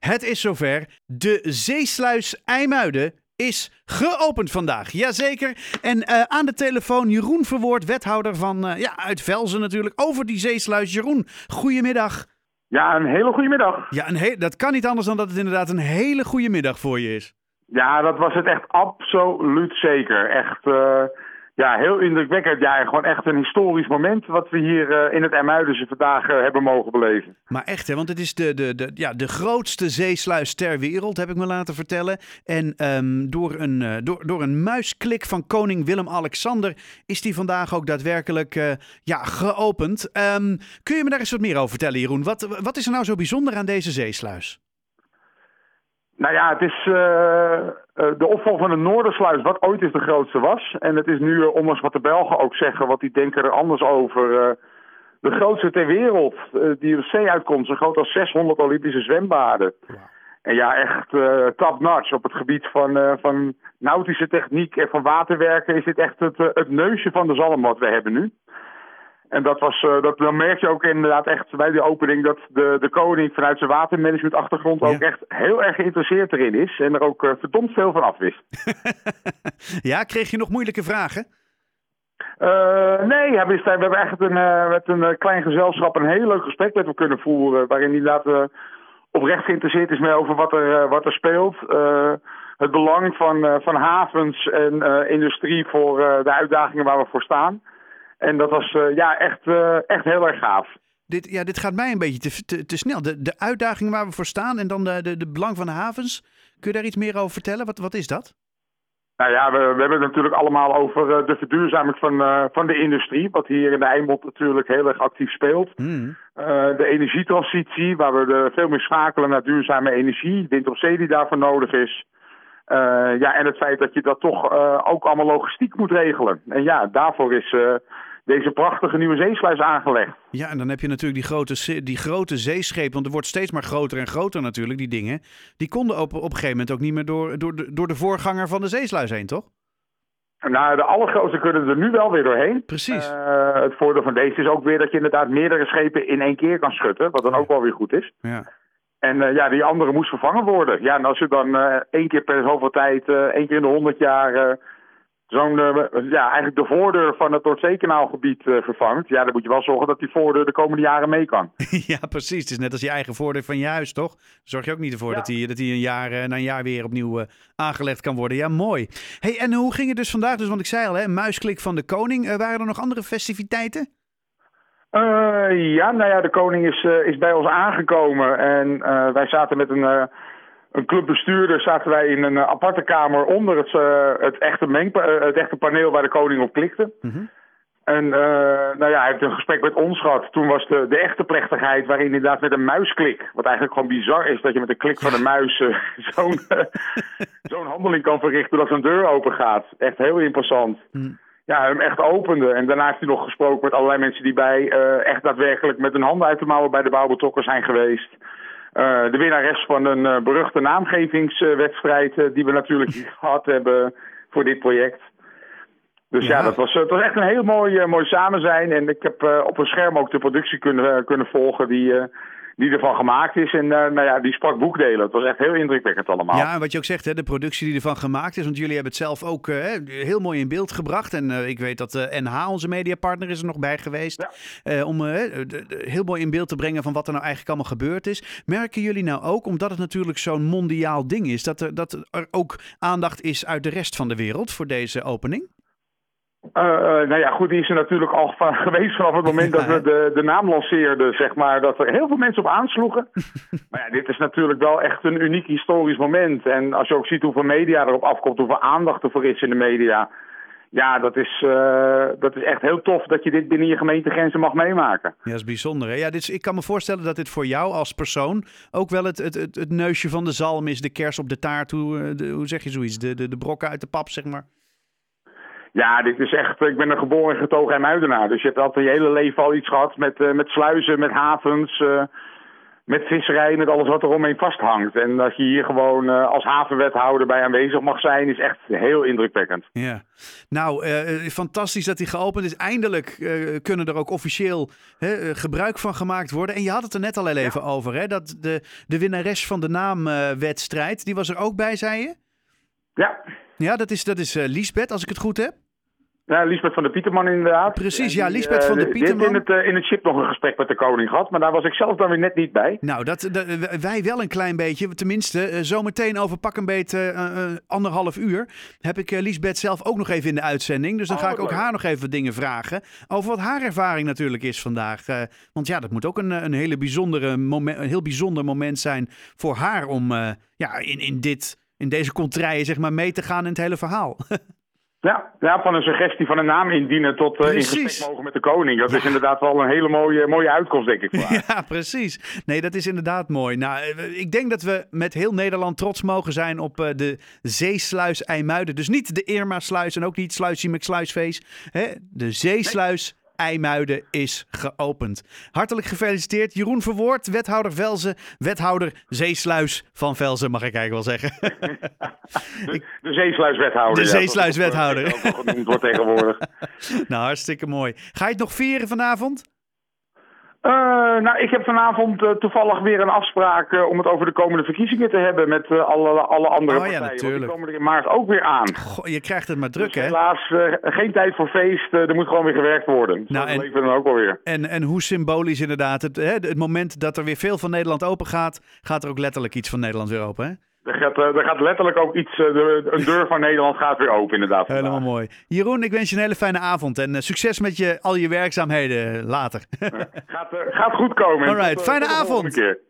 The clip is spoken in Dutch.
Het is zover. De zeesluis IJmuiden is geopend vandaag. Jazeker. En uh, aan de telefoon Jeroen Verwoord, wethouder van uh, ja, uit Velzen natuurlijk, over die zeesluis. Jeroen, goedemiddag. Ja, een hele goede middag. Ja, een dat kan niet anders dan dat het inderdaad een hele goede middag voor je is. Ja, dat was het echt absoluut zeker. Echt... Uh ja, heel indrukwekkend. Ja, gewoon echt een historisch moment wat we hier uh, in het Ermuidense vandaag uh, hebben mogen beleven. Maar echt, hè, want het is de, de, de, ja, de grootste zeesluis ter wereld, heb ik me laten vertellen. En um, door, een, uh, door, door een muisklik van koning Willem-Alexander is die vandaag ook daadwerkelijk ja, geopend. Um, kun je me daar eens wat meer over vertellen, Jeroen? Wat, wat is er nou zo bijzonder aan deze zeesluis? Nou ja, het is de opval van de Noordersluis, wat ooit is de grootste was. En het is nu, uh, ondanks wat de Belgen ook zeggen, wat die denken er anders over. Uh, de grootste ter wereld die de zee uitkomt, zo groot als 600 Olympische zwembaden. Ja. En ja, echt top-notch op het gebied van, van nautische techniek en van waterwerken is dit echt het, het neusje van de zalm wat we hebben nu. En dat was, uh, dat, dan merk je ook inderdaad echt bij die opening dat de, de koning vanuit zijn watermanagementachtergrond ja. ook echt heel erg geïnteresseerd erin is. En er ook uh, verdomd veel van af wist. ja, kreeg je nog moeilijke vragen? Uh, nee, ja, we, hebben echt een, met een klein gezelschap een heel leuk gesprek met hem kunnen voeren. Waarin hij inderdaad oprecht geïnteresseerd is mee over wat er, wat er speelt. het belang van, van havens en industrie voor de uitdagingen waar we voor staan. En dat was uh, ja, echt, uh, echt heel erg gaaf. Dit, ja, dit gaat mij een beetje te, te, te snel. De, de uitdaging waar we voor staan en dan de, de, de belang van de havens. Kun je daar iets meer over vertellen? Wat, wat is dat? Nou ja, we, we hebben het natuurlijk allemaal over uh, de verduurzaming van, uh, van de industrie. Wat hier in de Eimond natuurlijk heel erg actief speelt. Mm. Uh, de energietransitie, waar we de, veel meer schakelen naar duurzame energie. Wind op zee die daarvoor nodig is. ja, en het feit dat je dat toch ook allemaal logistiek moet regelen. En ja, daarvoor is deze prachtige nieuwe zeesluis aangelegd. Ja, en dan heb je natuurlijk die grote, die grote zeeschepen, want er wordt steeds maar groter en groter natuurlijk, die dingen. Die konden op, op een gegeven moment ook niet meer door, door, de, door de voorganger van de zeesluis heen, toch? Nou, de allergrootste kunnen er nu wel weer doorheen. Precies. Uh, het voordeel van deze is ook weer dat je inderdaad meerdere schepen in één keer kan schutten, wat dan ook wel weer goed is. Ja. En uh, ja, die andere moest vervangen worden. Ja, en als je dan uh, één keer per zoveel tijd, één keer in de honderd jaar zo'n, uh, ja, eigenlijk de voordeur van het Noordzeekanaalgebied uh, vervangt. Ja, dan moet je wel zorgen dat die voordeur de komende jaren mee kan. ja, precies. Het is net als je eigen voordeur van je huis, toch? Zorg je ook niet ervoor ja. dat die, dat die een jaar, uh, na een jaar weer opnieuw aangelegd kan worden. Ja, mooi. Hey, en hoe ging het dus vandaag? Dus, want ik zei al, hè, muisklik van de koning. waren er nog andere festiviteiten? ja, nou ja, de koning is, is bij ons aangekomen. En wij zaten met een een clubbestuurder zaten wij in een uh, aparte kamer onder het, uh, het, echte meng, uh, het echte paneel waar de koning op klikte. -hmm. En nou ja, hij heeft een gesprek met ons gehad. Toen was de, de echte plechtigheid waarin inderdaad met een muisklik, wat eigenlijk gewoon bizar is dat je met een klik van een muis zo'n zo'n handeling kan verrichten dat een deur open gaat. Echt heel interessant. Mm. Ja, hem echt opende. En daarna heeft hij nog gesproken met allerlei mensen die bij echt daadwerkelijk met hun handen uit de mouwen bij de bouw betrokken zijn geweest. Uh, de winnares van een uh, beruchte naamgevingswedstrijd uh, die we natuurlijk gehad hebben voor dit project. Dus ja, ja dat was, het was echt een heel mooi, mooi samen zijn. En ik heb op een scherm ook de productie kunnen, kunnen volgen die die ervan gemaakt is. En uh, nou ja, die sprak boekdelen. Het was echt heel indrukwekkend allemaal. Ja, en wat je ook zegt, hè, de productie die ervan gemaakt is. Want jullie hebben het zelf ook uh, heel mooi in beeld gebracht. En uh, ik weet dat NH, onze mediapartner, is er nog bij geweest. Ja. om heel mooi in beeld te brengen van wat er nou eigenlijk allemaal gebeurd is. Merken jullie nou ook, omdat het natuurlijk zo'n mondiaal ding is, dat er, dat er ook aandacht is uit de rest van de wereld voor deze opening? Uh, nou ja, goed, die is er natuurlijk al van geweest vanaf het moment dat we de, de naam lanceerden, zeg maar, dat er heel veel mensen op aansloegen. maar ja, dit is natuurlijk wel echt een uniek historisch moment. En als je ook ziet hoeveel media erop afkomt, hoeveel aandacht er voor is in de media. Ja, dat is, uh, dat is echt heel tof dat je dit binnen je gemeentegrenzen mag meemaken. Ja, dat is bijzonder. Hè? Ja, dit is, ik kan me voorstellen dat dit voor jou als persoon ook wel het, het, het, het neusje van de zalm is, de kers op de taart. Hoe, de, hoe zeg je zoiets? De, de, de brokken uit de pap, zeg maar. Ja, dit is echt. Ik ben een geboren en getogen Muidenaar. Dus je hebt altijd je hele leven al iets gehad met, uh, met sluizen, met havens. Uh, met visserij, met alles wat er omheen vasthangt. En dat je hier gewoon uh, als havenwethouder bij aanwezig mag zijn, is echt heel indrukwekkend. Ja, nou, fantastisch dat hij geopend is. Eindelijk kunnen er ook officieel hè, gebruik van gemaakt worden. En je had het er net al even ja. over, hè, dat de, de winnares van de naamwedstrijd, die was er ook bij, zei je? Ja. Ja, dat is, dat is Liesbeth, als ik het goed heb. Ja, Lisbeth van de Pieterman inderdaad. Precies, ja, Lisbeth van de Pieterman. in het, uh, in het ship nog een gesprek met de koning gehad, maar daar was ik zelf dan weer net niet bij. Nou, dat, dat wij wel een klein beetje. Tenminste, zometeen over pak een beet uh, anderhalf uur heb ik Lisbeth zelf ook nog even in de uitzending. Dus dan oh, ga ik ook leuk. haar nog even dingen vragen over wat haar ervaring natuurlijk is vandaag. want ja, dat moet ook een, een, hele bijzondere moment, een heel bijzonder moment zijn voor haar om ja, in, in, dit, in deze contraien zeg maar, mee te gaan in het hele verhaal. Ja, ja, van een suggestie van een naam indienen tot uh, in gesprek mogen met de koning. Dat ja. is inderdaad wel een hele mooie, mooie uitkomst, denk ik. Voor. Ja, precies. Nee, dat is inderdaad mooi. Nou, ik denk dat we met heel Nederland trots mogen zijn op uh, de zeesluis IJmuiden. Dus niet de Irma-sluis en ook niet McSluisfeest. Hè? De zeesluis IJmuiden is geopend. Hartelijk gefeliciteerd Jeroen Verwoord, wethouder Velzen, wethouder Zeesluis van Velzen, mag ik eigenlijk wel zeggen. de, de zeesluiswethouder. De ja, zeesluiswethouder. Dat wordt tegenwoordig. nou, hartstikke mooi. Ga je het nog vieren vanavond? Uh, nou, ik heb vanavond uh, toevallig weer een afspraak uh, om het over de komende verkiezingen te hebben met alle, alle andere oh, ja, partijen. Natuurlijk. Die komen er in maart ook weer aan. Goh, je krijgt het maar druk, dus hè? Helaas geen tijd voor feest. er moet gewoon weer gewerkt worden. Nou, dat en, leven dan ook wel weer. En, en hoe symbolisch inderdaad. Het, hè, het moment dat er weer veel van Nederland open gaat, gaat er ook letterlijk iets van Nederland weer open, hè? Er gaat, er gaat letterlijk ook iets, de, een deur van Nederland gaat weer open inderdaad. Helemaal mooi. Jeroen, ik wens je een hele fijne avond en uh, succes met je, al je werkzaamheden later. gaat, gaat goed komen. Alright, tot, fijne tot avond. Keer.